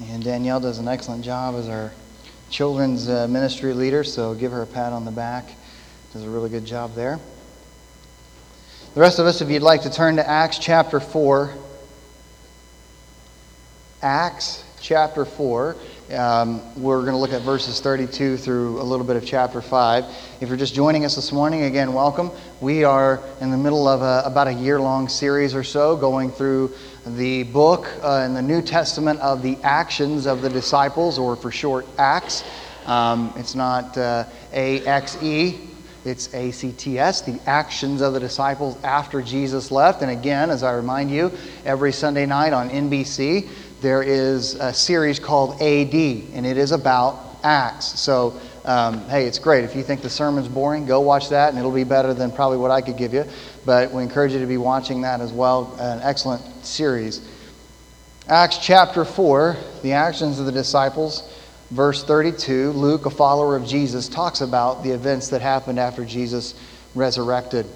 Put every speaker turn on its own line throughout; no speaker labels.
And Danielle does an excellent job as our children's uh, ministry leader, so give her a pat on the back. Does a really good job there. The rest of us, if you'd like to turn to Acts chapter 4. Acts chapter 4. Um, we're going to look at verses 32 through a little bit of chapter 5. If you're just joining us this morning, again, welcome. We are in the middle of a, about a year long series or so going through the book uh, in the New Testament of the actions of the disciples, or for short, Acts. Um, it's not uh, A-X-E, it's A-C-T-S, the actions of the disciples after Jesus left. And again, as I remind you, every Sunday night on NBC, there is a series called AD, and it is about Acts. So, um, hey, it's great. If you think the sermon's boring, go watch that, and it'll be better than probably what I could give you. But we encourage you to be watching that as well. An excellent series. Acts chapter 4, the actions of the disciples, verse 32. Luke, a follower of Jesus, talks about the events that happened after Jesus resurrected.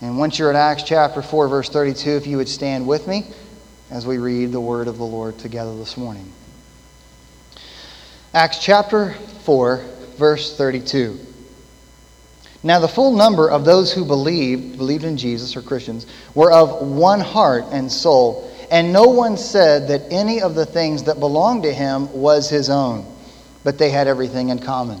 And once you're at Acts chapter 4, verse 32, if you would stand with me as we read the word of the Lord together this morning. Acts chapter 4, verse 32. Now, the full number of those who believed, believed in Jesus, or Christians, were of one heart and soul, and no one said that any of the things that belonged to him was his own, but they had everything in common.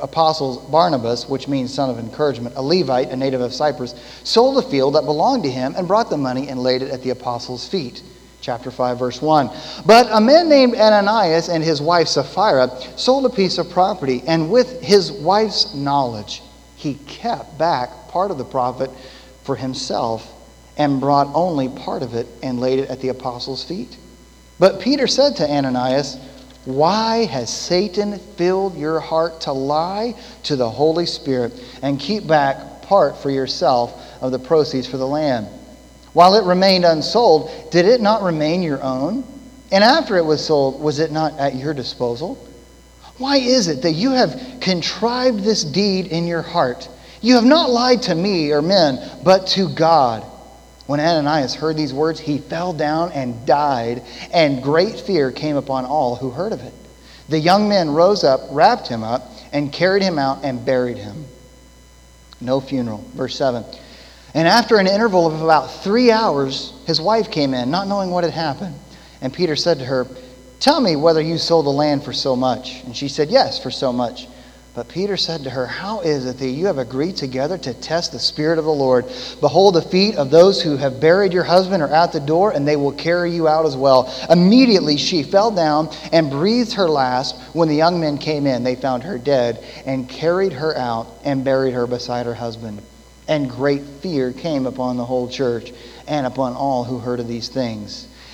apostles Barnabas, which means son of encouragement, a Levite, a native of Cyprus, sold a field that belonged to him and brought the money and laid it at the apostles' feet. Chapter 5, verse 1. But a man named Ananias and his wife Sapphira sold a piece of property, and with his wife's knowledge, he kept back part of the profit for himself and brought only part of it and laid it at the apostles' feet. But Peter said to Ananias, why has Satan filled your heart to lie to the Holy Spirit and keep back part for yourself of the proceeds for the land? While it remained unsold, did it not remain your own? And after it was sold, was it not at your disposal? Why is it that you have contrived this deed in your heart? You have not lied to me or men, but to God. When Ananias heard these words, he fell down and died, and great fear came upon all who heard of it. The young men rose up, wrapped him up, and carried him out and buried him. No funeral. Verse 7. And after an interval of about three hours, his wife came in, not knowing what had happened. And Peter said to her, Tell me whether you sold the land for so much. And she said, Yes, for so much. But Peter said to her, How is it that you have agreed together to test the Spirit of the Lord? Behold, the feet of those who have buried your husband are at the door, and they will carry you out as well. Immediately she fell down and breathed her last. When the young men came in, they found her dead, and carried her out and buried her beside her husband. And great fear came upon the whole church and upon all who heard of these things.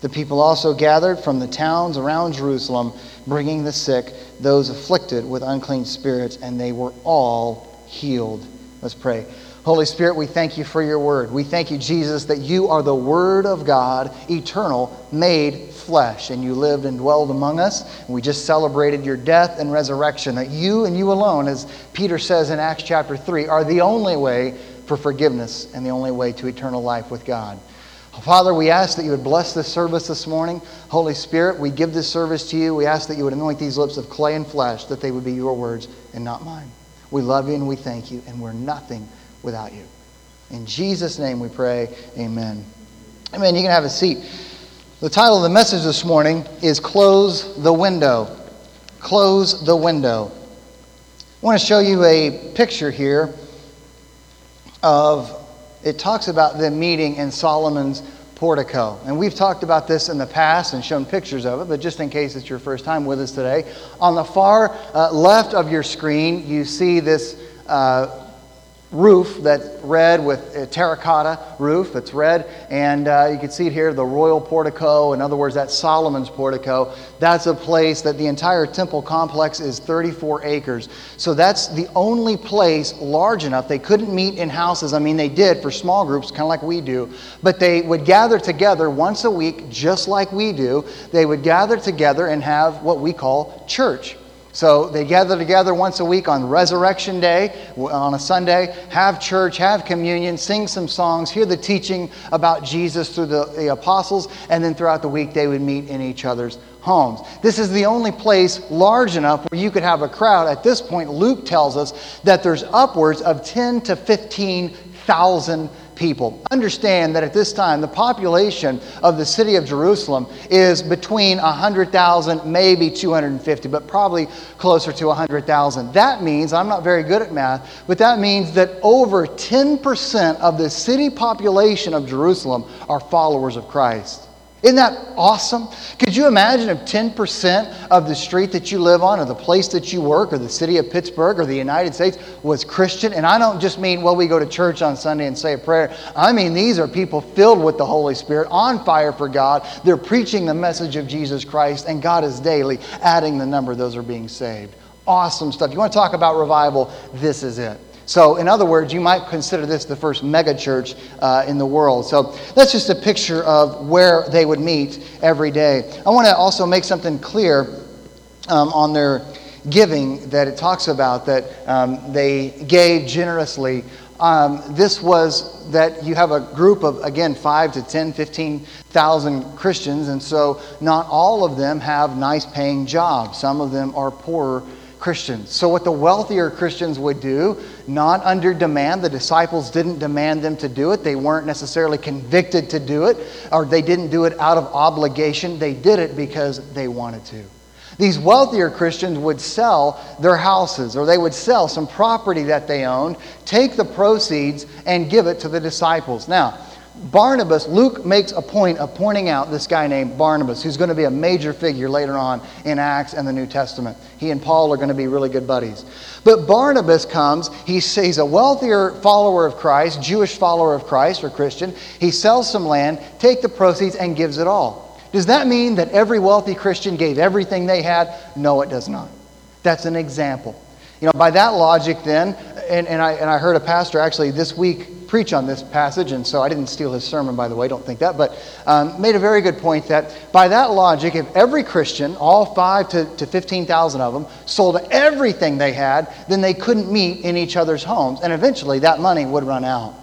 The people also gathered from the towns around Jerusalem, bringing the sick, those afflicted with unclean spirits, and they were all healed. Let's pray. Holy Spirit, we thank you for your word. We thank you, Jesus, that you are the Word of God, eternal, made flesh, and you lived and dwelled among us. And we just celebrated your death and resurrection, that you and you alone, as Peter says in Acts chapter 3, are the only way for forgiveness and the only way to eternal life with God. Father, we ask that you would bless this service this morning. Holy Spirit, we give this service to you. We ask that you would anoint these lips of clay and flesh, that they would be your words and not mine. We love you and we thank you, and we're nothing without you. In Jesus' name we pray. Amen. Amen. You can have a seat. The title of the message this morning is Close the Window. Close the Window. I want to show you a picture here of, it talks about them meeting in Solomon's portico. And we've talked about this in the past and shown pictures of it, but just in case it's your first time with us today, on the far uh, left of your screen, you see this. Uh, roof that's red with a terracotta roof that's red and uh, you can see it here the royal portico in other words that's solomon's portico. That's a place that the entire temple complex is 34 acres. So that's the only place large enough. They couldn't meet in houses. I mean they did for small groups kind of like we do. But they would gather together once a week just like we do. They would gather together and have what we call church so they gather together once a week on Resurrection Day, on a Sunday, have church, have communion, sing some songs, hear the teaching about Jesus through the, the apostles, and then throughout the week they would meet in each other's homes. This is the only place large enough where you could have a crowd. At this point, Luke tells us that there's upwards of 10 to 15,000 people. Understand that at this time, the population of the city of Jerusalem is between 100,000, maybe 250, but probably closer to 100,000. That means, I'm not very good at math, but that means that over 10% of the city population of Jerusalem are followers of Christ. Isn't that awesome? Could you imagine if 10% of the street that you live on, or the place that you work, or the city of Pittsburgh, or the United States was Christian? And I don't just mean, well, we go to church on Sunday and say a prayer. I mean, these are people filled with the Holy Spirit, on fire for God. They're preaching the message of Jesus Christ, and God is daily adding the number those are being saved. Awesome stuff. You want to talk about revival? This is it. So, in other words, you might consider this the first megachurch uh, in the world. So, that's just a picture of where they would meet every day. I want to also make something clear um, on their giving that it talks about that um, they gave generously. Um, this was that you have a group of, again, 5 to 10, 15,000 Christians, and so not all of them have nice paying jobs. Some of them are poorer Christians. So, what the wealthier Christians would do, not under demand, the disciples didn't demand them to do it. They weren't necessarily convicted to do it, or they didn't do it out of obligation. They did it because they wanted to. These wealthier Christians would sell their houses or they would sell some property that they owned, take the proceeds, and give it to the disciples. Now, Barnabas, Luke makes a point of pointing out this guy named Barnabas, who's going to be a major figure later on in Acts and the New Testament. He and Paul are going to be really good buddies. But Barnabas comes, he's, he's a wealthier follower of Christ, Jewish follower of Christ or Christian. He sells some land, takes the proceeds, and gives it all. Does that mean that every wealthy Christian gave everything they had? No, it does not. That's an example. You know, by that logic, then, and, and, I, and I heard a pastor actually this week preach on this passage, and so I didn't steal his sermon, by the way, don't think that, but um, made a very good point that by that logic, if every Christian, all five to, to 15,000 of them, sold everything they had, then they couldn't meet in each other's homes, and eventually that money would run out.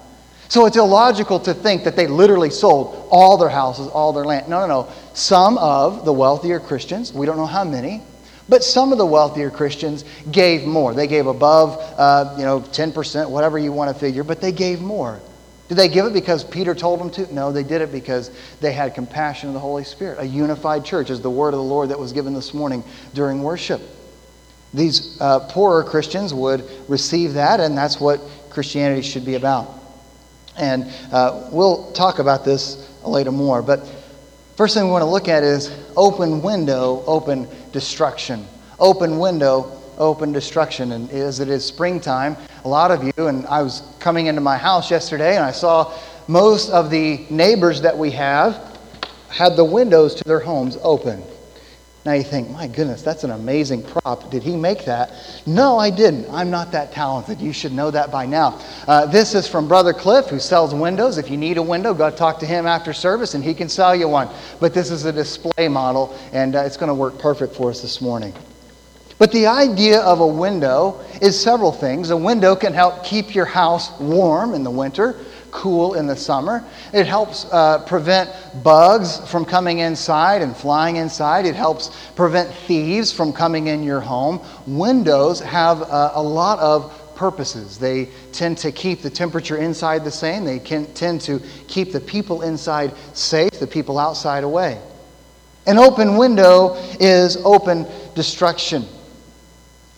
So it's illogical to think that they literally sold all their houses, all their land. No, no, no. Some of the wealthier Christians, we don't know how many, but some of the wealthier Christians gave more. They gave above, uh, you know, 10%, whatever you want to figure, but they gave more. Did they give it because Peter told them to? No, they did it because they had compassion of the Holy Spirit. A unified church is the word of the Lord that was given this morning during worship. These uh, poorer Christians would receive that, and that's what Christianity should be about. And uh, we'll talk about this later more. But first thing we want to look at is open window, open destruction. Open window, open destruction. And as it is springtime, a lot of you, and I was coming into my house yesterday and I saw most of the neighbors that we have had the windows to their homes open. Now you think, my goodness, that's an amazing prop. Did he make that? No, I didn't. I'm not that talented. You should know that by now. Uh, this is from Brother Cliff, who sells windows. If you need a window, go talk to him after service and he can sell you one. But this is a display model, and uh, it's going to work perfect for us this morning. But the idea of a window is several things. A window can help keep your house warm in the winter cool in the summer. It helps uh, prevent bugs from coming inside and flying inside. It helps prevent thieves from coming in your home. Windows have uh, a lot of purposes. They tend to keep the temperature inside the same, they can tend to keep the people inside safe, the people outside away. An open window is open destruction.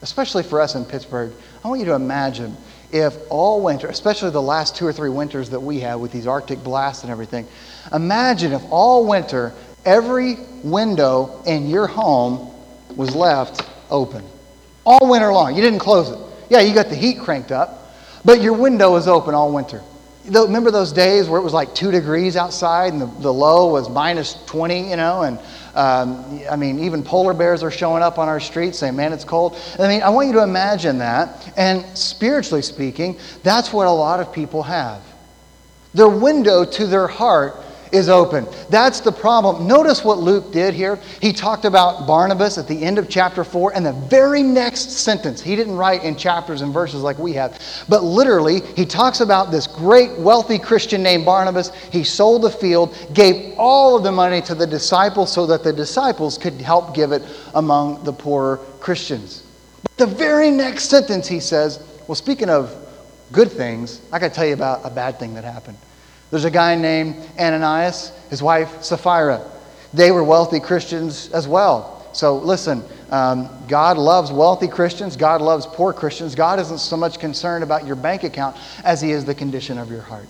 especially for us in Pittsburgh, I want you to imagine if all winter, especially the last two or three winters that we have with these Arctic blasts and everything, imagine if all winter every window in your home was left open. All winter long. You didn't close it. Yeah, you got the heat cranked up, but your window was open all winter. Remember those days where it was like two degrees outside and the, the low was minus 20, you know, and um, I mean, even polar bears are showing up on our streets saying, man, it's cold. I mean, I want you to imagine that. And spiritually speaking, that's what a lot of people have. Their window to their heart is open. That's the problem. Notice what Luke did here. He talked about Barnabas at the end of chapter 4, and the very next sentence, he didn't write in chapters and verses like we have, but literally, he talks about this great wealthy Christian named Barnabas. He sold the field, gave all of the money to the disciples so that the disciples could help give it among the poorer Christians. But the very next sentence, he says, Well, speaking of good things, I got to tell you about a bad thing that happened. There's a guy named Ananias, his wife Sapphira. They were wealthy Christians as well. So listen, um, God loves wealthy Christians. God loves poor Christians. God isn't so much concerned about your bank account as he is the condition of your heart.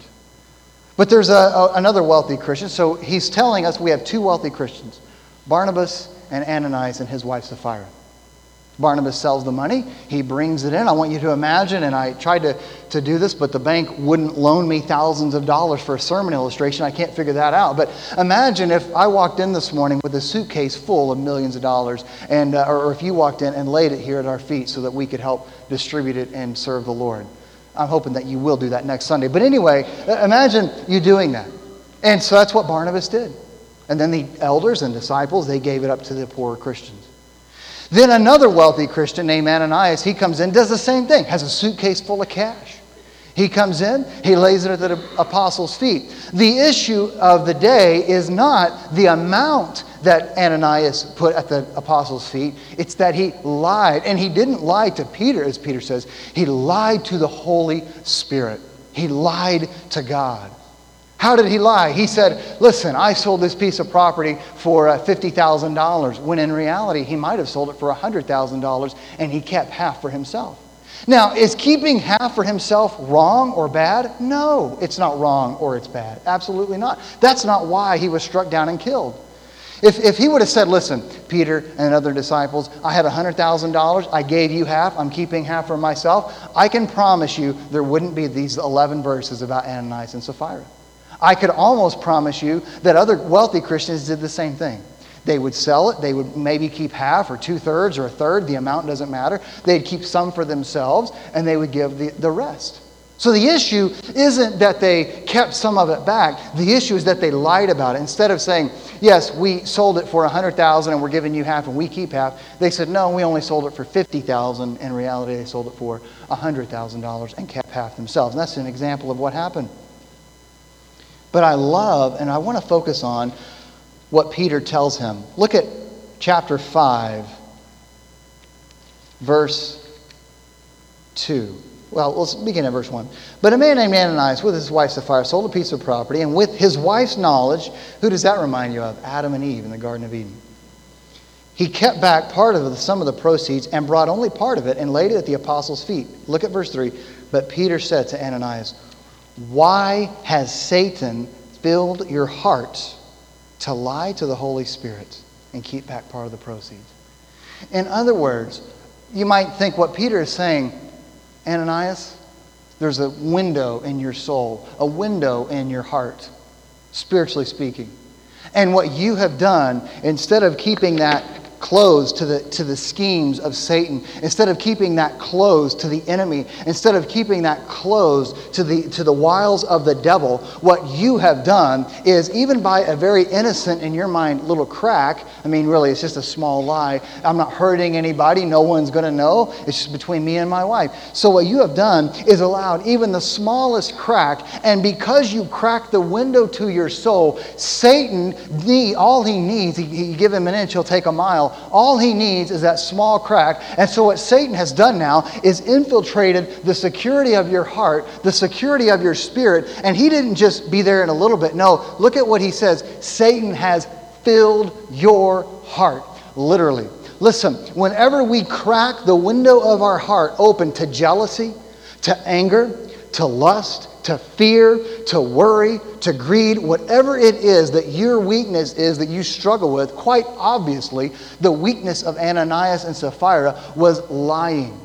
But there's a, a, another wealthy Christian. So he's telling us we have two wealthy Christians Barnabas and Ananias and his wife Sapphira. Barnabas sells the money. He brings it in. I want you to imagine, and I tried to, to do this, but the bank wouldn't loan me thousands of dollars for a sermon illustration. I can't figure that out. But imagine if I walked in this morning with a suitcase full of millions of dollars, and, uh, or if you walked in and laid it here at our feet so that we could help distribute it and serve the Lord. I'm hoping that you will do that next Sunday. But anyway, imagine you doing that. And so that's what Barnabas did. And then the elders and disciples, they gave it up to the poor Christians. Then another wealthy Christian named Ananias, he comes in, does the same thing, has a suitcase full of cash. He comes in, he lays it at the apostles' feet. The issue of the day is not the amount that Ananias put at the apostles' feet, it's that he lied. And he didn't lie to Peter, as Peter says, he lied to the Holy Spirit. He lied to God. How did he lie? He said, Listen, I sold this piece of property for uh, $50,000, when in reality, he might have sold it for $100,000 and he kept half for himself. Now, is keeping half for himself wrong or bad? No, it's not wrong or it's bad. Absolutely not. That's not why he was struck down and killed. If, if he would have said, Listen, Peter and other disciples, I had $100,000, I gave you half, I'm keeping half for myself, I can promise you there wouldn't be these 11 verses about Ananias and Sapphira. I could almost promise you that other wealthy Christians did the same thing. They would sell it, they would maybe keep half or two thirds or a third, the amount doesn't matter. They'd keep some for themselves and they would give the, the rest. So the issue isn't that they kept some of it back. The issue is that they lied about it. Instead of saying, yes, we sold it for 100000 and we're giving you half and we keep half, they said, no, we only sold it for 50000 In reality, they sold it for $100,000 and kept half themselves. And that's an example of what happened. But I love, and I want to focus on what Peter tells him. Look at chapter 5, verse 2. Well, let's begin at verse 1. But a man named Ananias, with his wife Sapphira, sold a piece of property, and with his wife's knowledge, who does that remind you of? Adam and Eve in the Garden of Eden. He kept back part of the, some of the proceeds and brought only part of it and laid it at the apostles' feet. Look at verse 3. But Peter said to Ananias, why has Satan filled your heart to lie to the Holy Spirit and keep back part of the proceeds? In other words, you might think what Peter is saying, Ananias, there's a window in your soul, a window in your heart, spiritually speaking. And what you have done, instead of keeping that closed to the, to the schemes of Satan, instead of keeping that closed to the enemy, instead of keeping that closed to the, to the wiles of the devil, what you have done is, even by a very innocent, in your mind, little crack, I mean, really, it's just a small lie. I'm not hurting anybody. No one's going to know. It's just between me and my wife. So, what you have done is allowed even the smallest crack, and because you cracked the window to your soul, Satan, all he needs, he, give him an inch, he'll take a mile all he needs is that small crack. And so, what Satan has done now is infiltrated the security of your heart, the security of your spirit. And he didn't just be there in a little bit. No, look at what he says Satan has filled your heart, literally. Listen, whenever we crack the window of our heart open to jealousy, to anger, to lust, to fear, to worry, to greed, whatever it is that your weakness is that you struggle with, quite obviously, the weakness of Ananias and Sapphira was lying.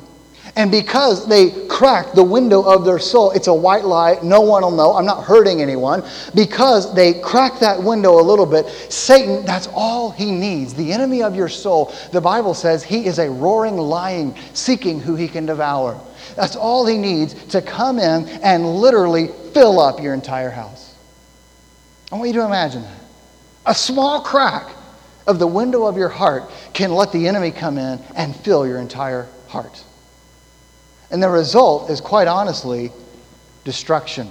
And because they cracked the window of their soul, it's a white lie, no one will know, I'm not hurting anyone. Because they cracked that window a little bit, Satan, that's all he needs. The enemy of your soul, the Bible says he is a roaring lion seeking who he can devour. That's all he needs to come in and literally fill up your entire house. I want you to imagine that. A small crack of the window of your heart can let the enemy come in and fill your entire heart. And the result is quite honestly destruction.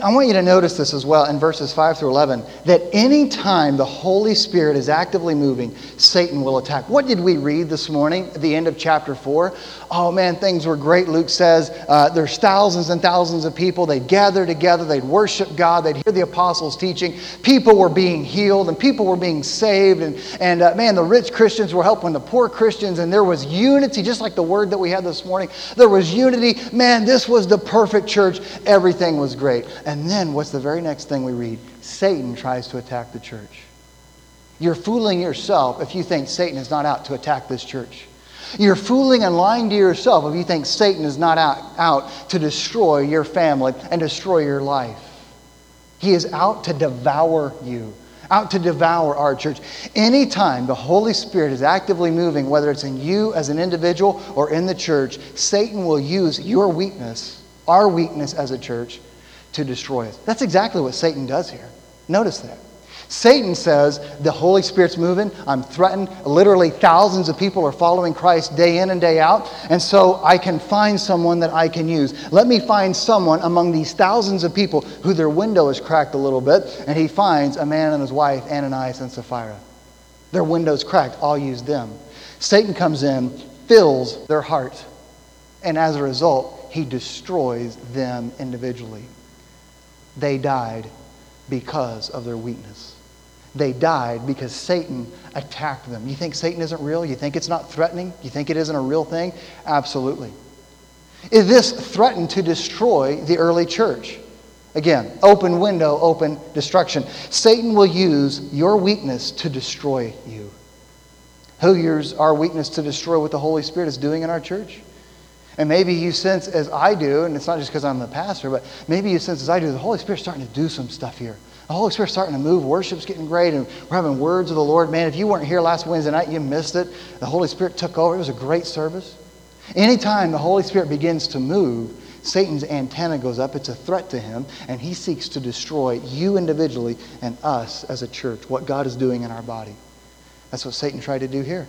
I want you to notice this as well in verses 5 through 11 that any time the Holy Spirit is actively moving, Satan will attack. What did we read this morning at the end of chapter 4? Oh man, things were great. Luke says uh, there's thousands and thousands of people. They'd gather together, they'd worship God, they'd hear the apostles teaching. People were being healed and people were being saved. And, and uh, man, the rich Christians were helping the poor Christians, and there was unity, just like the word that we had this morning. There was unity. Man, this was the perfect church. Everything was great. And then what's the very next thing we read? Satan tries to attack the church. You're fooling yourself if you think Satan is not out to attack this church. You're fooling and lying to yourself if you think Satan is not out, out to destroy your family and destroy your life. He is out to devour you, out to devour our church. Anytime the Holy Spirit is actively moving, whether it's in you as an individual or in the church, Satan will use your weakness, our weakness as a church, to destroy us. That's exactly what Satan does here. Notice that. Satan says, The Holy Spirit's moving. I'm threatened. Literally, thousands of people are following Christ day in and day out. And so I can find someone that I can use. Let me find someone among these thousands of people who their window is cracked a little bit. And he finds a man and his wife, Ananias and Sapphira. Their window's cracked. I'll use them. Satan comes in, fills their heart. And as a result, he destroys them individually. They died because of their weakness. They died because Satan attacked them. You think Satan isn't real? You think it's not threatening? You think it isn't a real thing? Absolutely. Is this threatened to destroy the early church? Again, open window, open destruction. Satan will use your weakness to destroy you. Who use our weakness to destroy what the Holy Spirit is doing in our church? And maybe you sense, as I do, and it's not just because I'm the pastor, but maybe you sense, as I do, the Holy Spirit's starting to do some stuff here. The Holy Spirit's starting to move. Worship's getting great, and we're having words of the Lord. Man, if you weren't here last Wednesday night, you missed it. The Holy Spirit took over. It was a great service. Anytime the Holy Spirit begins to move, Satan's antenna goes up. It's a threat to him, and he seeks to destroy you individually and us as a church, what God is doing in our body. That's what Satan tried to do here.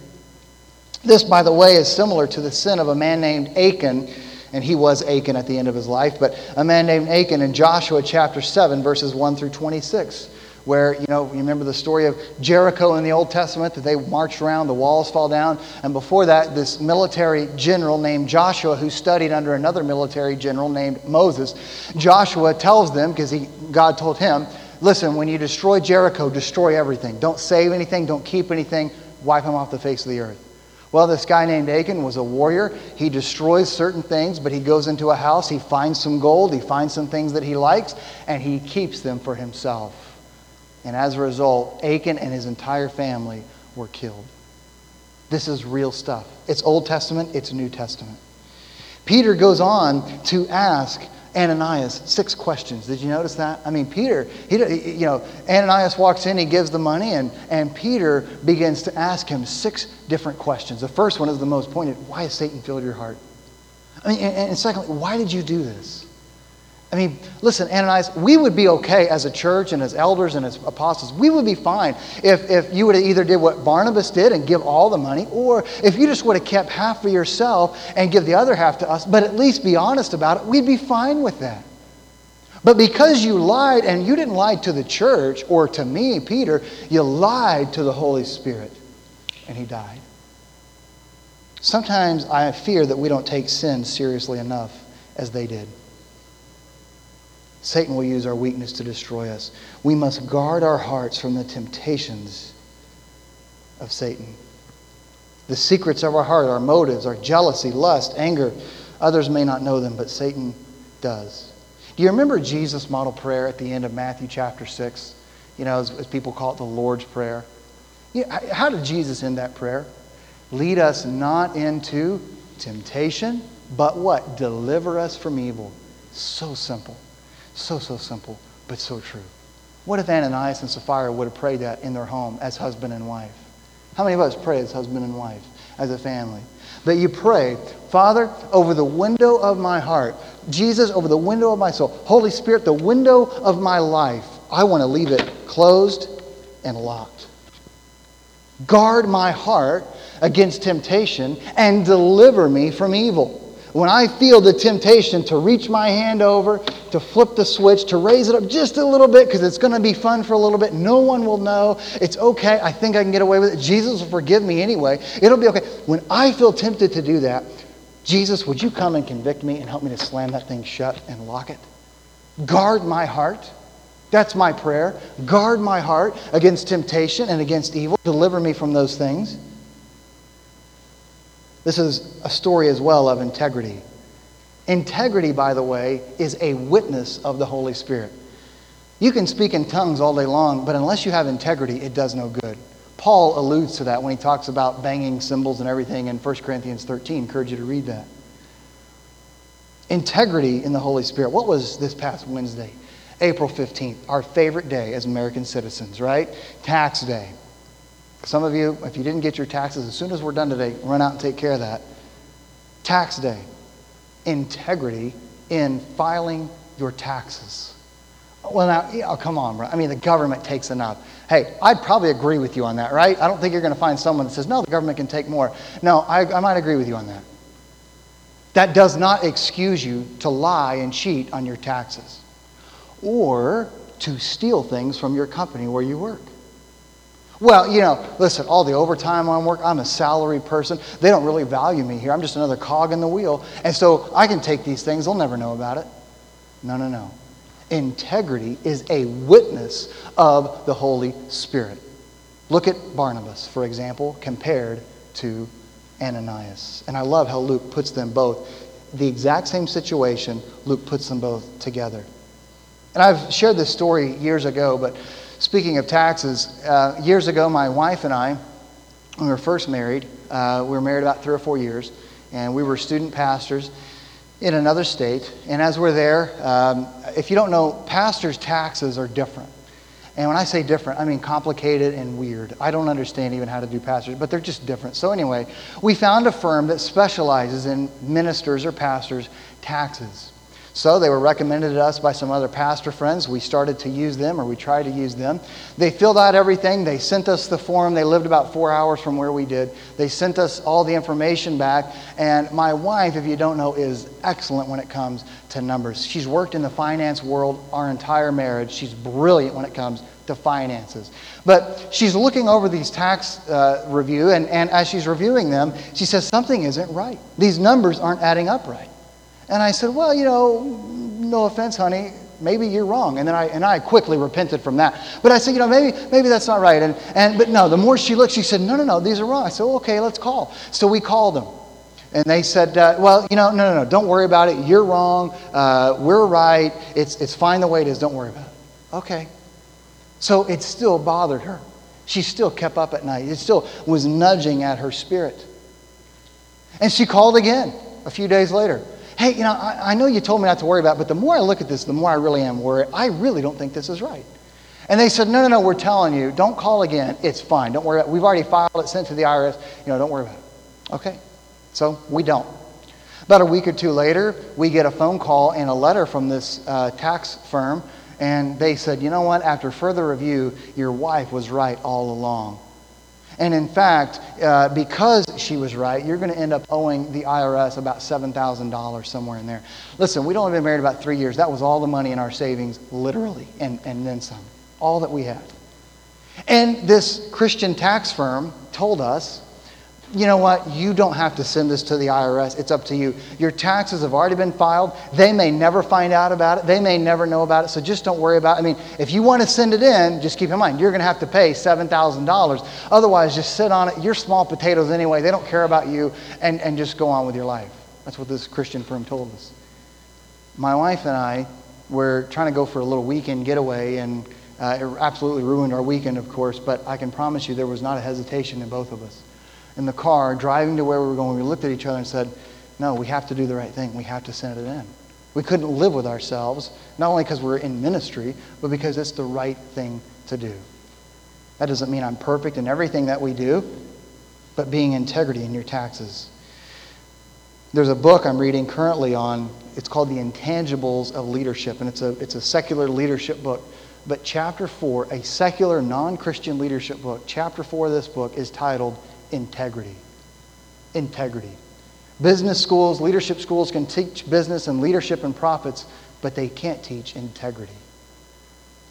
This, by the way, is similar to the sin of a man named Achan, and he was Achan at the end of his life, but a man named Achan in Joshua chapter 7, verses 1 through 26, where, you know, you remember the story of Jericho in the Old Testament, that they marched around, the walls fall down, and before that, this military general named Joshua, who studied under another military general named Moses, Joshua tells them, because God told him, listen, when you destroy Jericho, destroy everything. Don't save anything, don't keep anything, wipe them off the face of the earth. Well, this guy named Achan was a warrior. He destroys certain things, but he goes into a house, he finds some gold, he finds some things that he likes, and he keeps them for himself. And as a result, Achan and his entire family were killed. This is real stuff. It's Old Testament, it's New Testament. Peter goes on to ask Ananias six questions. Did you notice that? I mean, Peter, he, you know, Ananias walks in, he gives the money, and, and Peter begins to ask him six different questions. The first one is the most pointed Why has Satan filled your heart? I mean, and, and secondly, why did you do this? I mean, listen, Ananias, we would be okay as a church and as elders and as apostles. We would be fine if, if you would have either did what Barnabas did and give all the money, or if you just would have kept half for yourself and give the other half to us, but at least be honest about it, we'd be fine with that. But because you lied, and you didn't lie to the church or to me, Peter, you lied to the Holy Spirit, and he died. Sometimes I fear that we don't take sin seriously enough as they did. Satan will use our weakness to destroy us. We must guard our hearts from the temptations of Satan. The secrets of our heart, our motives, our jealousy, lust, anger, others may not know them, but Satan does. Do you remember Jesus' model prayer at the end of Matthew chapter 6? You know, as, as people call it the Lord's Prayer. Yeah, how did Jesus end that prayer? Lead us not into temptation, but what? Deliver us from evil. So simple. So, so simple, but so true. What if Ananias and Sapphira would have prayed that in their home as husband and wife? How many of us pray as husband and wife, as a family? That you pray, Father, over the window of my heart, Jesus, over the window of my soul, Holy Spirit, the window of my life, I want to leave it closed and locked. Guard my heart against temptation and deliver me from evil. When I feel the temptation to reach my hand over, to flip the switch, to raise it up just a little bit because it's going to be fun for a little bit, no one will know. It's okay. I think I can get away with it. Jesus will forgive me anyway. It'll be okay. When I feel tempted to do that, Jesus, would you come and convict me and help me to slam that thing shut and lock it? Guard my heart. That's my prayer. Guard my heart against temptation and against evil. Deliver me from those things. This is a story as well of integrity. Integrity, by the way, is a witness of the Holy Spirit. You can speak in tongues all day long, but unless you have integrity, it does no good. Paul alludes to that when he talks about banging cymbals and everything in 1 Corinthians 13. I encourage you to read that. Integrity in the Holy Spirit. What was this past Wednesday? April 15th, our favorite day as American citizens, right? Tax day. Some of you, if you didn't get your taxes, as soon as we're done today, run out and take care of that. Tax day. Integrity in filing your taxes. Well, now, oh, come on, bro. I mean, the government takes enough. Hey, I'd probably agree with you on that, right? I don't think you're going to find someone that says, no, the government can take more. No, I, I might agree with you on that. That does not excuse you to lie and cheat on your taxes or to steal things from your company where you work. Well, you know, listen, all the overtime on work, I'm a salary person. They don't really value me here. I'm just another cog in the wheel. And so I can take these things, they'll never know about it. No, no, no. Integrity is a witness of the Holy Spirit. Look at Barnabas, for example, compared to Ananias. And I love how Luke puts them both, the exact same situation, Luke puts them both together. And I've shared this story years ago, but Speaking of taxes, uh, years ago, my wife and I, when we were first married, uh, we were married about three or four years, and we were student pastors in another state. And as we're there, um, if you don't know, pastors' taxes are different. And when I say different, I mean complicated and weird. I don't understand even how to do pastors, but they're just different. So, anyway, we found a firm that specializes in ministers or pastors' taxes. So they were recommended to us by some other pastor friends. We started to use them, or we tried to use them. They filled out everything. They sent us the form. They lived about four hours from where we did. They sent us all the information back. And my wife, if you don't know, is excellent when it comes to numbers. She's worked in the finance world our entire marriage. She's brilliant when it comes to finances. But she's looking over these tax uh, review, and, and as she's reviewing them, she says, Something isn't right. These numbers aren't adding up right. And I said, Well, you know, no offense, honey, maybe you're wrong. And then I, and I quickly repented from that. But I said, you know, maybe, maybe that's not right. And, and, but no, the more she looked, she said, no, no, no, these are wrong. I said, okay, let's call. So we called them. And they said, uh, well, you know, no, no, no, don't worry about it. You're wrong. Uh, we're right. It's, it's fine the way it is. Don't worry about it. Okay. So it still bothered her. She still kept up at night. It still was nudging at her spirit. And she called again a few days later hey, you know, I, I know you told me not to worry about it, but the more I look at this, the more I really am worried. I really don't think this is right. And they said, no, no, no, we're telling you, don't call again. It's fine. Don't worry. about it. We've already filed it, sent to the IRS. You know, don't worry about it. Okay. So we don't. About a week or two later, we get a phone call and a letter from this uh, tax firm, and they said, you know what? After further review, your wife was right all along. And in fact, uh, because she was right, you're going to end up owing the IRS about $7,000 somewhere in there. Listen, we'd only been married about three years. That was all the money in our savings, literally, and, and then some. All that we had. And this Christian tax firm told us you know what? You don't have to send this to the IRS. It's up to you. Your taxes have already been filed. They may never find out about it. They may never know about it. So just don't worry about it. I mean, if you want to send it in, just keep in mind, you're going to have to pay $7,000. Otherwise, just sit on it. You're small potatoes anyway. They don't care about you. And, and just go on with your life. That's what this Christian firm told us. My wife and I were trying to go for a little weekend getaway, and uh, it absolutely ruined our weekend, of course, but I can promise you there was not a hesitation in both of us in the car driving to where we were going, we looked at each other and said, No, we have to do the right thing. We have to send it in. We couldn't live with ourselves, not only because we're in ministry, but because it's the right thing to do. That doesn't mean I'm perfect in everything that we do, but being integrity in your taxes. There's a book I'm reading currently on, it's called The Intangibles of Leadership, and it's a, it's a secular leadership book. But chapter four, a secular non Christian leadership book, chapter four of this book is titled integrity. Integrity. Business schools, leadership schools can teach business and leadership and profits, but they can't teach integrity.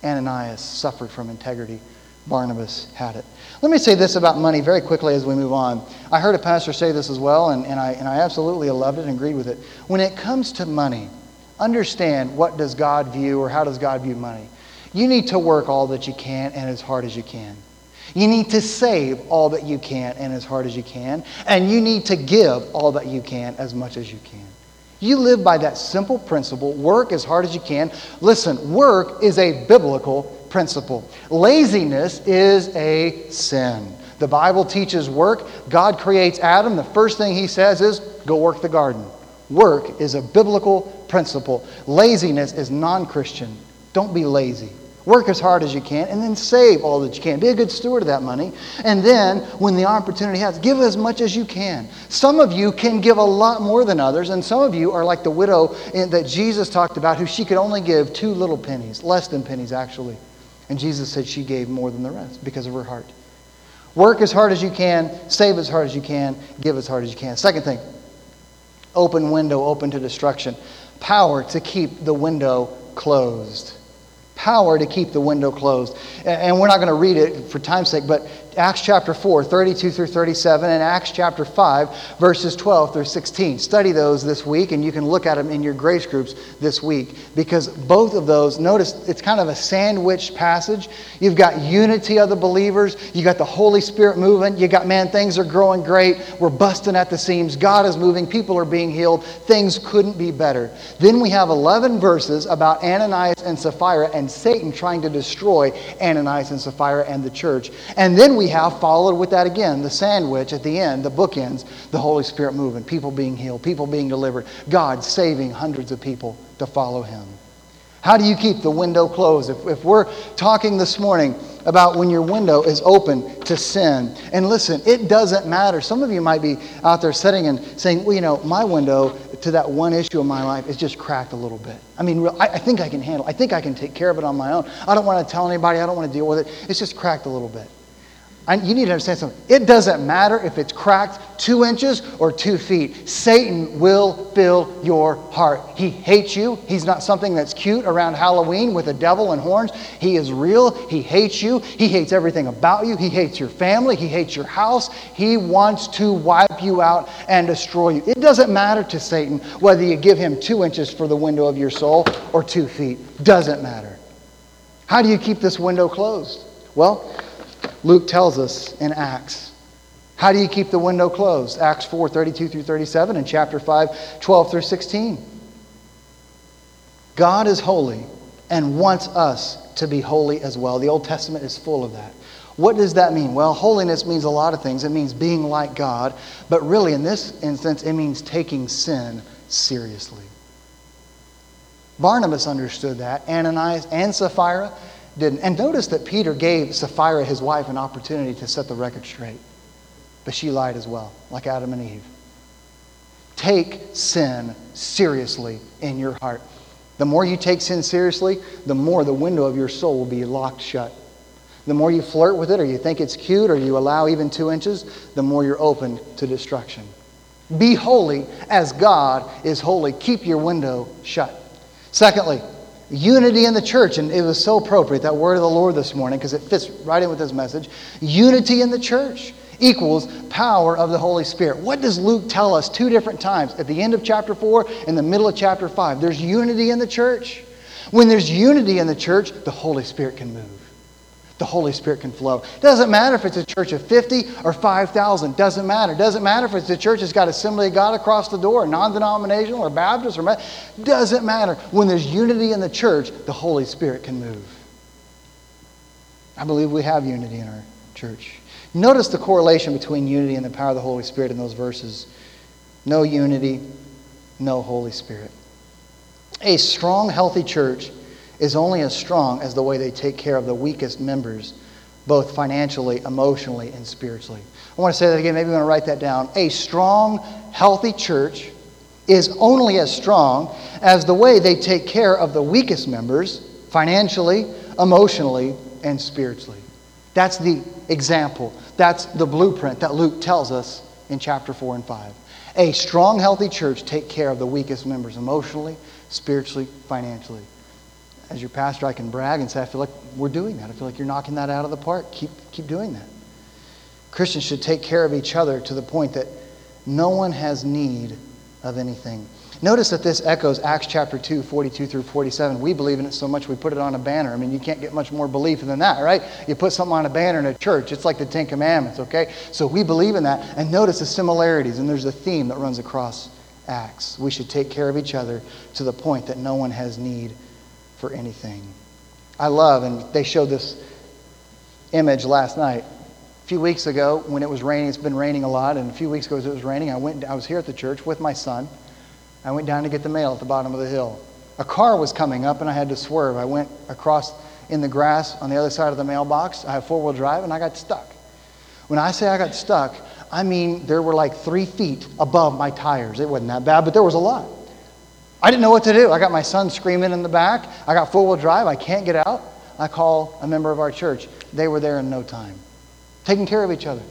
Ananias suffered from integrity. Barnabas had it. Let me say this about money very quickly as we move on. I heard a pastor say this as well, and, and, I, and I absolutely loved it and agreed with it. When it comes to money, understand what does God view or how does God view money. You need to work all that you can and as hard as you can. You need to save all that you can and as hard as you can. And you need to give all that you can as much as you can. You live by that simple principle work as hard as you can. Listen, work is a biblical principle, laziness is a sin. The Bible teaches work. God creates Adam. The first thing he says is, go work the garden. Work is a biblical principle. Laziness is non Christian. Don't be lazy. Work as hard as you can and then save all that you can. Be a good steward of that money. And then, when the opportunity has, give as much as you can. Some of you can give a lot more than others, and some of you are like the widow that Jesus talked about, who she could only give two little pennies, less than pennies actually. And Jesus said she gave more than the rest because of her heart. Work as hard as you can, save as hard as you can, give as hard as you can. Second thing open window, open to destruction. Power to keep the window closed power to keep the window closed. And we're not going to read it for time's sake, but Acts chapter 4, 32 through 37, and Acts chapter 5, verses 12 through 16. Study those this week, and you can look at them in your grace groups this week because both of those, notice it's kind of a sandwich passage. You've got unity of the believers, you got the Holy Spirit moving, you got, man, things are growing great, we're busting at the seams, God is moving, people are being healed, things couldn't be better. Then we have 11 verses about Ananias and Sapphira and Satan trying to destroy Ananias and Sapphira and the church. And then we we have followed with that again the sandwich at the end, the bookends, the Holy Spirit moving, people being healed, people being delivered, God saving hundreds of people to follow Him. How do you keep the window closed? If, if we're talking this morning about when your window is open to sin, and listen, it doesn't matter. Some of you might be out there sitting and saying, well, you know, my window to that one issue of my life is just cracked a little bit. I mean, I think I can handle it. I think I can take care of it on my own. I don't want to tell anybody. I don't want to deal with it. It's just cracked a little bit. And you need to understand something. It doesn't matter if it's cracked two inches or two feet. Satan will fill your heart. He hates you. He's not something that's cute around Halloween with a devil and horns. He is real. He hates you. He hates everything about you. He hates your family. He hates your house. He wants to wipe you out and destroy you. It doesn't matter to Satan whether you give him two inches for the window of your soul or two feet. Doesn't matter. How do you keep this window closed? Well, Luke tells us in Acts. How do you keep the window closed? Acts 4 32 through 37 and chapter 5 12 through 16. God is holy and wants us to be holy as well. The Old Testament is full of that. What does that mean? Well, holiness means a lot of things. It means being like God, but really, in this instance, it means taking sin seriously. Barnabas understood that. Ananias and Sapphira, didn't. And notice that Peter gave Sapphira, his wife, an opportunity to set the record straight. But she lied as well, like Adam and Eve. Take sin seriously in your heart. The more you take sin seriously, the more the window of your soul will be locked shut. The more you flirt with it, or you think it's cute, or you allow even two inches, the more you're open to destruction. Be holy as God is holy. Keep your window shut. Secondly, Unity in the church, and it was so appropriate, that word of the Lord this morning, because it fits right in with this message. Unity in the church. equals power of the Holy Spirit. What does Luke tell us two different times? At the end of chapter 4 and the middle of chapter 5. There's unity in the church. When there's unity in the church, the Holy Spirit can move. The Holy Spirit can flow. Doesn't matter if it's a church of 50 or 5,000. Doesn't matter. Doesn't matter if it's a church that's got Assembly of God across the door, non denominational or Baptist or. Doesn't matter. When there's unity in the church, the Holy Spirit can move. I believe we have unity in our church. Notice the correlation between unity and the power of the Holy Spirit in those verses. No unity, no Holy Spirit. A strong, healthy church is only as strong as the way they take care of the weakest members, both financially, emotionally, and spiritually. I want to say that again. Maybe you want to write that down. A strong, healthy church is only as strong as the way they take care of the weakest members, financially, emotionally, and spiritually. That's the example. That's the blueprint that Luke tells us in chapter 4 and 5. A strong, healthy church take care of the weakest members emotionally, spiritually, financially. As your pastor, I can brag and say, I feel like we're doing that. I feel like you're knocking that out of the park. Keep, keep doing that. Christians should take care of each other to the point that no one has need of anything. Notice that this echoes Acts chapter 2, 42 through 47. We believe in it so much we put it on a banner. I mean, you can't get much more belief than that, right? You put something on a banner in a church, it's like the Ten Commandments, okay? So we believe in that. And notice the similarities, and there's a theme that runs across Acts. We should take care of each other to the point that no one has need for anything. I love, and they showed this image last night. A few weeks ago, when it was raining, it's been raining a lot, and a few weeks ago as it was raining, I went. I was here at the church with my son. I went down to get the mail at the bottom of the hill. A car was coming up and I had to swerve. I went across in the grass on the other side of the mailbox. I have four wheel drive and I got stuck. When I say I got stuck, I mean there were like three feet above my tires. It wasn't that bad, but there was a lot. I didn't know what to do. I got my son screaming in the back. I got four wheel drive. I can't get out. I call a member of our church. They were there in no time, taking care of each other.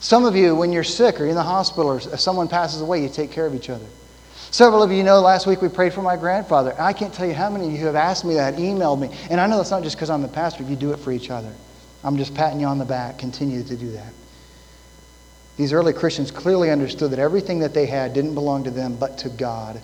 Some of you, when you're sick or in the hospital or if someone passes away, you take care of each other. Several of you know last week we prayed for my grandfather. I can't tell you how many of you have asked me that, emailed me. And I know that's not just because I'm the pastor, you do it for each other. I'm just patting you on the back. Continue to do that. These early Christians clearly understood that everything that they had didn't belong to them but to God.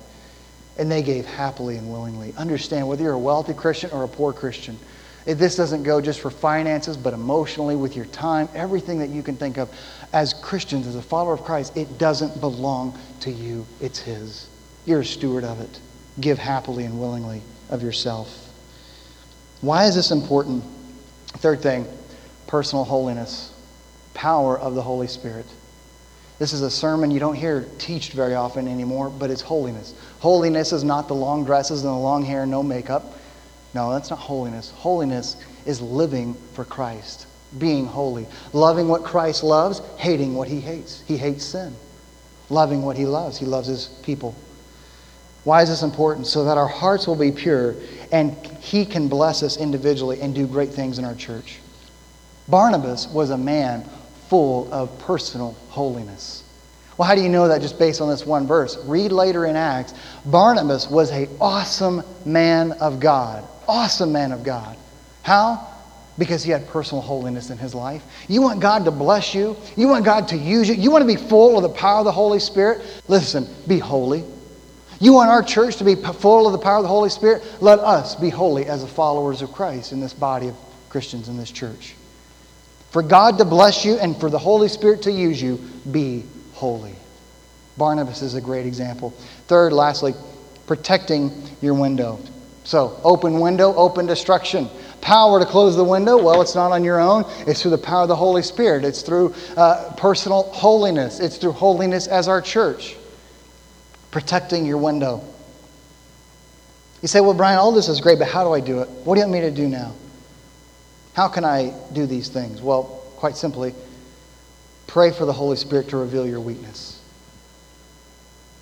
And they gave happily and willingly. Understand whether you're a wealthy Christian or a poor Christian. This doesn't go just for finances, but emotionally, with your time, everything that you can think of. As Christians, as a follower of Christ, it doesn't belong to you, it's His. You're a steward of it. Give happily and willingly of yourself. Why is this important? Third thing personal holiness, power of the Holy Spirit. This is a sermon you don't hear teached very often anymore, but it's holiness. Holiness is not the long dresses and the long hair, and no makeup. No, that's not holiness. Holiness is living for Christ, being holy, loving what Christ loves, hating what he hates. He hates sin. Loving what he loves. He loves his people. Why is this important? So that our hearts will be pure and He can bless us individually and do great things in our church. Barnabas was a man full of personal holiness. Well, how do you know that just based on this one verse? Read later in Acts. Barnabas was an awesome man of God. Awesome man of God. How? Because he had personal holiness in his life. You want God to bless you? You want God to use you? You want to be full of the power of the Holy Spirit? Listen, be holy. You want our church to be full of the power of the Holy Spirit? Let us be holy as the followers of Christ in this body of Christians in this church. For God to bless you and for the Holy Spirit to use you, be holy. Barnabas is a great example. Third, lastly, protecting your window. So, open window, open destruction. Power to close the window, well, it's not on your own. It's through the power of the Holy Spirit. It's through uh, personal holiness. It's through holiness as our church protecting your window. You say, Well, Brian, all this is great, but how do I do it? What do you want me to do now? How can I do these things? Well, quite simply, pray for the Holy Spirit to reveal your weakness.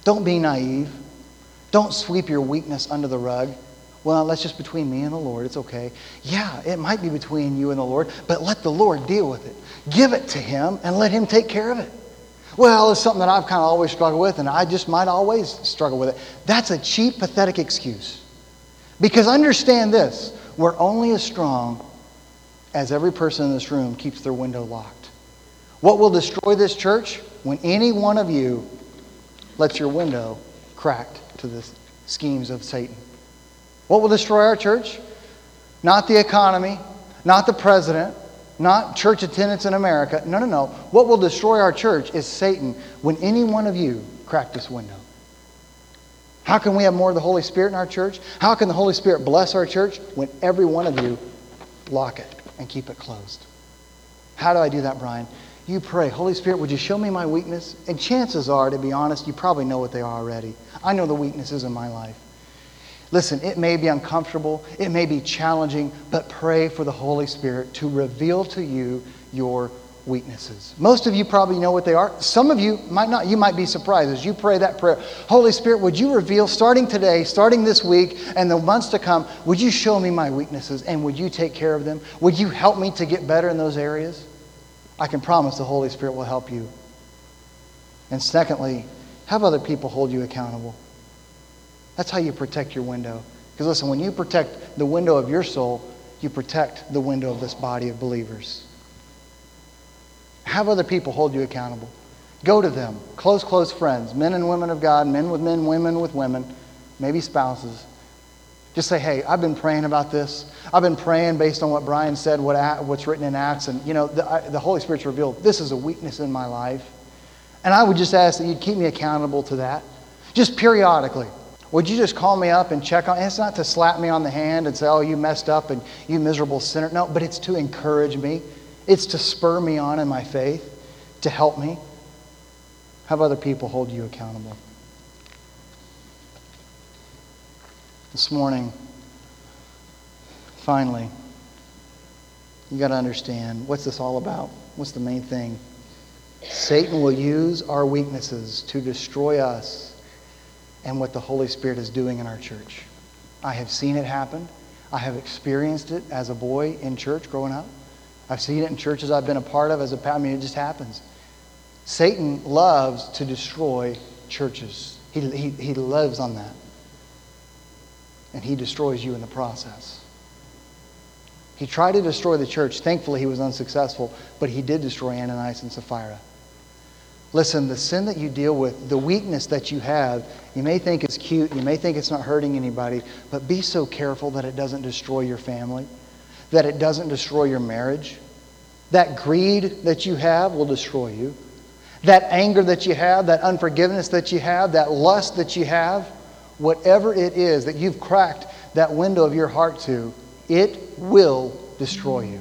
Don't be naive. Don't sweep your weakness under the rug. Well, that's just between me and the Lord. It's okay. Yeah, it might be between you and the Lord, but let the Lord deal with it. Give it to Him and let Him take care of it. Well, it's something that I've kind of always struggled with, and I just might always struggle with it. That's a cheap, pathetic excuse. Because understand this we're only as strong as every person in this room keeps their window locked. What will destroy this church? When any one of you lets your window cracked to the schemes of Satan. What will destroy our church? Not the economy, not the president, not church attendance in America. No, no, no. What will destroy our church is Satan when any one of you crack this window. How can we have more of the Holy Spirit in our church? How can the Holy Spirit bless our church when every one of you lock it and keep it closed? How do I do that, Brian? You pray, Holy Spirit, would you show me my weakness? And chances are, to be honest, you probably know what they are already. I know the weaknesses in my life. Listen, it may be uncomfortable, it may be challenging, but pray for the Holy Spirit to reveal to you your weaknesses. Most of you probably know what they are. Some of you might not. You might be surprised as you pray that prayer. Holy Spirit, would you reveal, starting today, starting this week, and the months to come, would you show me my weaknesses and would you take care of them? Would you help me to get better in those areas? I can promise the Holy Spirit will help you. And secondly, have other people hold you accountable. That's how you protect your window. Because listen, when you protect the window of your soul, you protect the window of this body of believers. Have other people hold you accountable. Go to them, close, close friends, men and women of God, men with men, women with women, maybe spouses. Just say, hey, I've been praying about this. I've been praying based on what Brian said, what, what's written in Acts, and you know, the, I, the Holy Spirit's revealed this is a weakness in my life. And I would just ask that you'd keep me accountable to that, just periodically. Would you just call me up and check on? It's not to slap me on the hand and say, "Oh, you messed up and you miserable sinner." No, but it's to encourage me. It's to spur me on in my faith, to help me. Have other people hold you accountable. This morning, finally, you got to understand what's this all about? What's the main thing? Satan will use our weaknesses to destroy us and what the Holy Spirit is doing in our church. I have seen it happen. I have experienced it as a boy in church growing up. I've seen it in churches I've been a part of as a I mean, it just happens. Satan loves to destroy churches. He, he, he lives on that. And he destroys you in the process. He tried to destroy the church. Thankfully, he was unsuccessful, but he did destroy Ananias and Sapphira. Listen, the sin that you deal with, the weakness that you have, you may think it's cute, you may think it's not hurting anybody, but be so careful that it doesn't destroy your family, that it doesn't destroy your marriage. That greed that you have will destroy you. That anger that you have, that unforgiveness that you have, that lust that you have, whatever it is that you've cracked that window of your heart to, it will destroy you.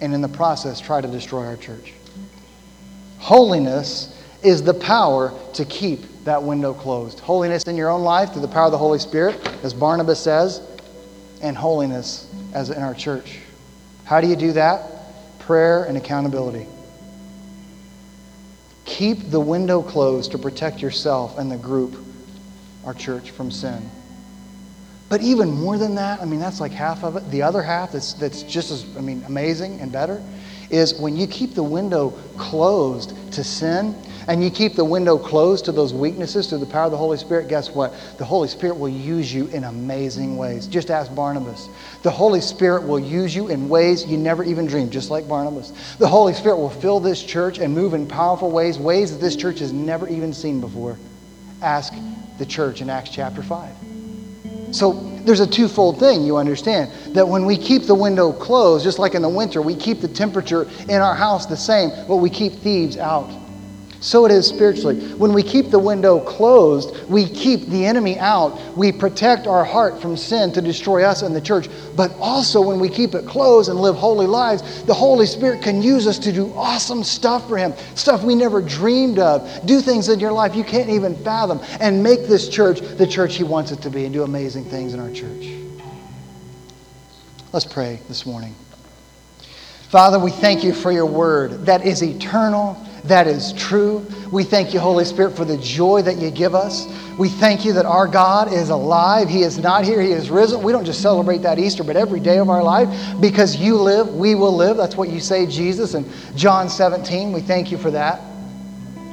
And in the process, try to destroy our church. Holiness is the power to keep that window closed. Holiness in your own life through the power of the Holy Spirit, as Barnabas says, and holiness as in our church. How do you do that? Prayer and accountability. Keep the window closed to protect yourself and the group, our church, from sin. But even more than that, I mean, that's like half of it. The other half that's, that's just as, I mean, amazing and better is when you keep the window closed to sin and you keep the window closed to those weaknesses through the power of the Holy Spirit, guess what? The Holy Spirit will use you in amazing ways. Just ask Barnabas. The Holy Spirit will use you in ways you never even dreamed, just like Barnabas. The Holy Spirit will fill this church and move in powerful ways, ways that this church has never even seen before. Ask the church in Acts chapter 5. So there's a twofold thing, you understand. That when we keep the window closed, just like in the winter, we keep the temperature in our house the same, but we keep thieves out. So it is spiritually. When we keep the window closed, we keep the enemy out. We protect our heart from sin to destroy us and the church. But also, when we keep it closed and live holy lives, the Holy Spirit can use us to do awesome stuff for Him, stuff we never dreamed of. Do things in your life you can't even fathom, and make this church the church He wants it to be, and do amazing things in our church. Let's pray this morning. Father, we thank you for your word that is eternal that is true. We thank you, Holy Spirit, for the joy that you give us. We thank you that our God is alive. He is not here, He is risen. We don't just celebrate that Easter, but every day of our life because you live, we will live. That's what you say, Jesus, in John 17. We thank you for that.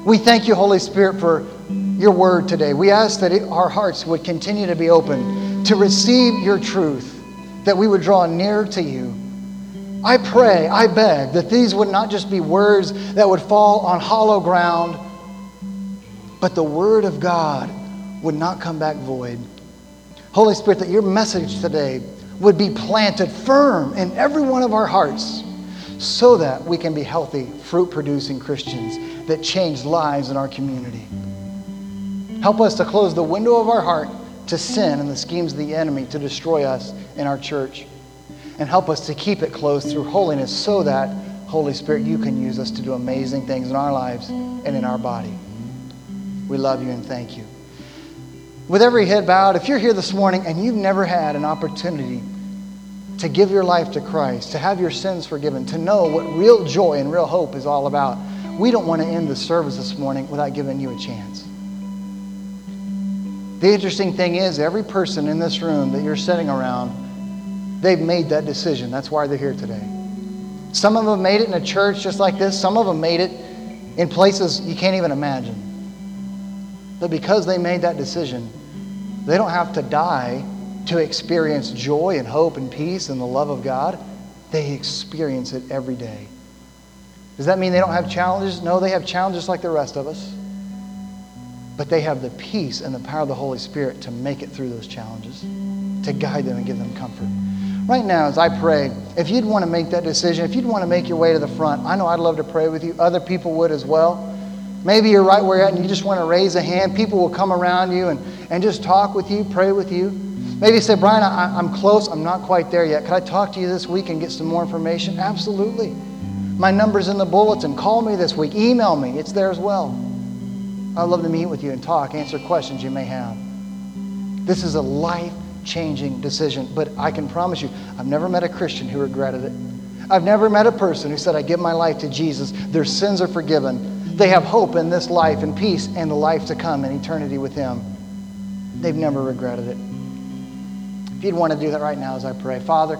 We thank you, Holy Spirit, for your word today. We ask that it, our hearts would continue to be open to receive your truth, that we would draw near to you I pray, I beg that these would not just be words that would fall on hollow ground, but the Word of God would not come back void. Holy Spirit, that your message today would be planted firm in every one of our hearts so that we can be healthy, fruit producing Christians that change lives in our community. Help us to close the window of our heart to sin and the schemes of the enemy to destroy us in our church. And help us to keep it closed through holiness so that, Holy Spirit, you can use us to do amazing things in our lives and in our body. We love you and thank you. With every head bowed, if you're here this morning and you've never had an opportunity to give your life to Christ, to have your sins forgiven, to know what real joy and real hope is all about, we don't want to end the service this morning without giving you a chance. The interesting thing is, every person in this room that you're sitting around, they've made that decision. That's why they're here today. Some of them made it in a church just like this, some of them made it in places you can't even imagine. But because they made that decision, they don't have to die to experience joy and hope and peace and the love of God. They experience it every day. Does that mean they don't have challenges? No, they have challenges like the rest of us but they have the peace and the power of the Holy Spirit to make it through those challenges, to guide them and give them comfort. Right now, as I pray, if you'd want to make that decision, if you'd want to make your way to the front, I know I'd love to pray with you. Other people would as well. Maybe you're right where you're at and you just want to raise a hand. People will come around you and, and just talk with you, pray with you. Maybe you say, Brian, I, I'm close. I'm not quite there yet. Could I talk to you this week and get some more information? Absolutely. My number's in the bulletin. Call me this week. Email me. It's there as well. I'd love to meet with you and talk, answer questions you may have. This is a life changing decision, but I can promise you, I've never met a Christian who regretted it. I've never met a person who said, I give my life to Jesus, their sins are forgiven. They have hope in this life and peace and the life to come in eternity with Him. They've never regretted it. If you'd want to do that right now as I pray, Father,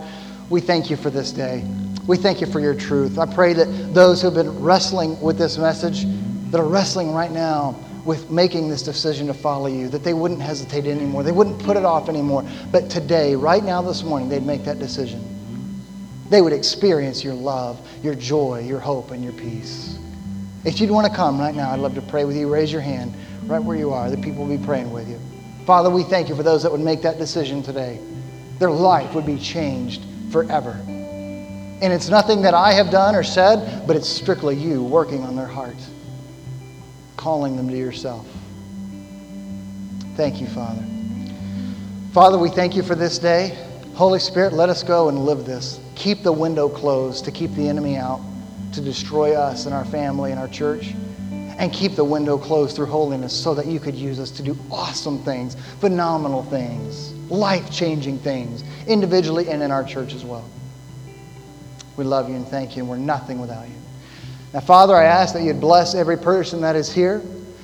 we thank you for this day. We thank you for your truth. I pray that those who have been wrestling with this message, that are wrestling right now with making this decision to follow you, that they wouldn't hesitate anymore. They wouldn't put it off anymore. But today, right now, this morning, they'd make that decision. They would experience your love, your joy, your hope, and your peace. If you'd want to come right now, I'd love to pray with you. Raise your hand right where you are. The people will be praying with you. Father, we thank you for those that would make that decision today. Their life would be changed forever. And it's nothing that I have done or said, but it's strictly you working on their hearts calling them to yourself. Thank you, Father. Father, we thank you for this day. Holy Spirit, let us go and live this. Keep the window closed to keep the enemy out, to destroy us and our family and our church. And keep the window closed through holiness so that you could use us to do awesome things, phenomenal things, life changing things, individually and in our church as well. We love you and thank you, and we're nothing without you. Now, Father, I ask that you'd bless every person that is here.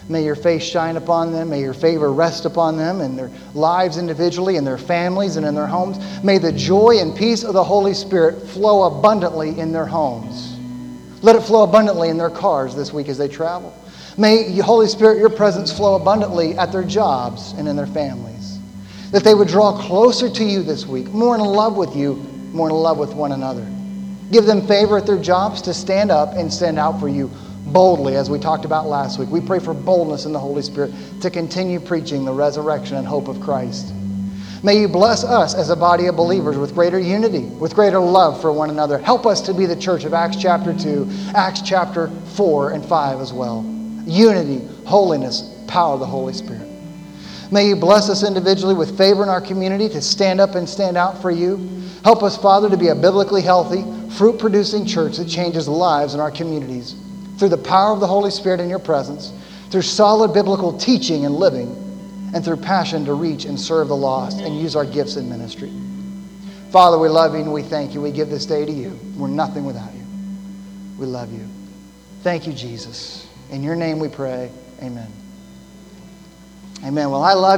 May your face shine upon them. May your favor rest upon them and their lives individually, and their families, and in their homes. May the joy and peace of the Holy Spirit flow abundantly in their homes. Let it flow abundantly in their cars this week as they travel. May, Holy Spirit, your presence flow abundantly at their jobs and in their families. That they would draw closer to you this week, more in love with you, more in love with one another. Give them favor at their jobs to stand up and stand out for you boldly, as we talked about last week. We pray for boldness in the Holy Spirit to continue preaching the resurrection and hope of Christ. May you bless us as a body of believers with greater unity, with greater love for one another. Help us to be the church of Acts chapter 2, Acts chapter 4 and 5 as well. Unity, holiness, power of the Holy Spirit. May you bless us individually with favor in our community to stand up and stand out for you. Help us, Father, to be a biblically healthy, fruit producing church that changes lives in our communities through the power of the Holy Spirit in your presence, through solid biblical teaching and living, and through passion to reach and serve the lost and use our gifts in ministry. Father, we love you and we thank you. We give this day to you. We're nothing without you. We love you. Thank you, Jesus. In your name we pray. Amen. Amen. Well, I love you.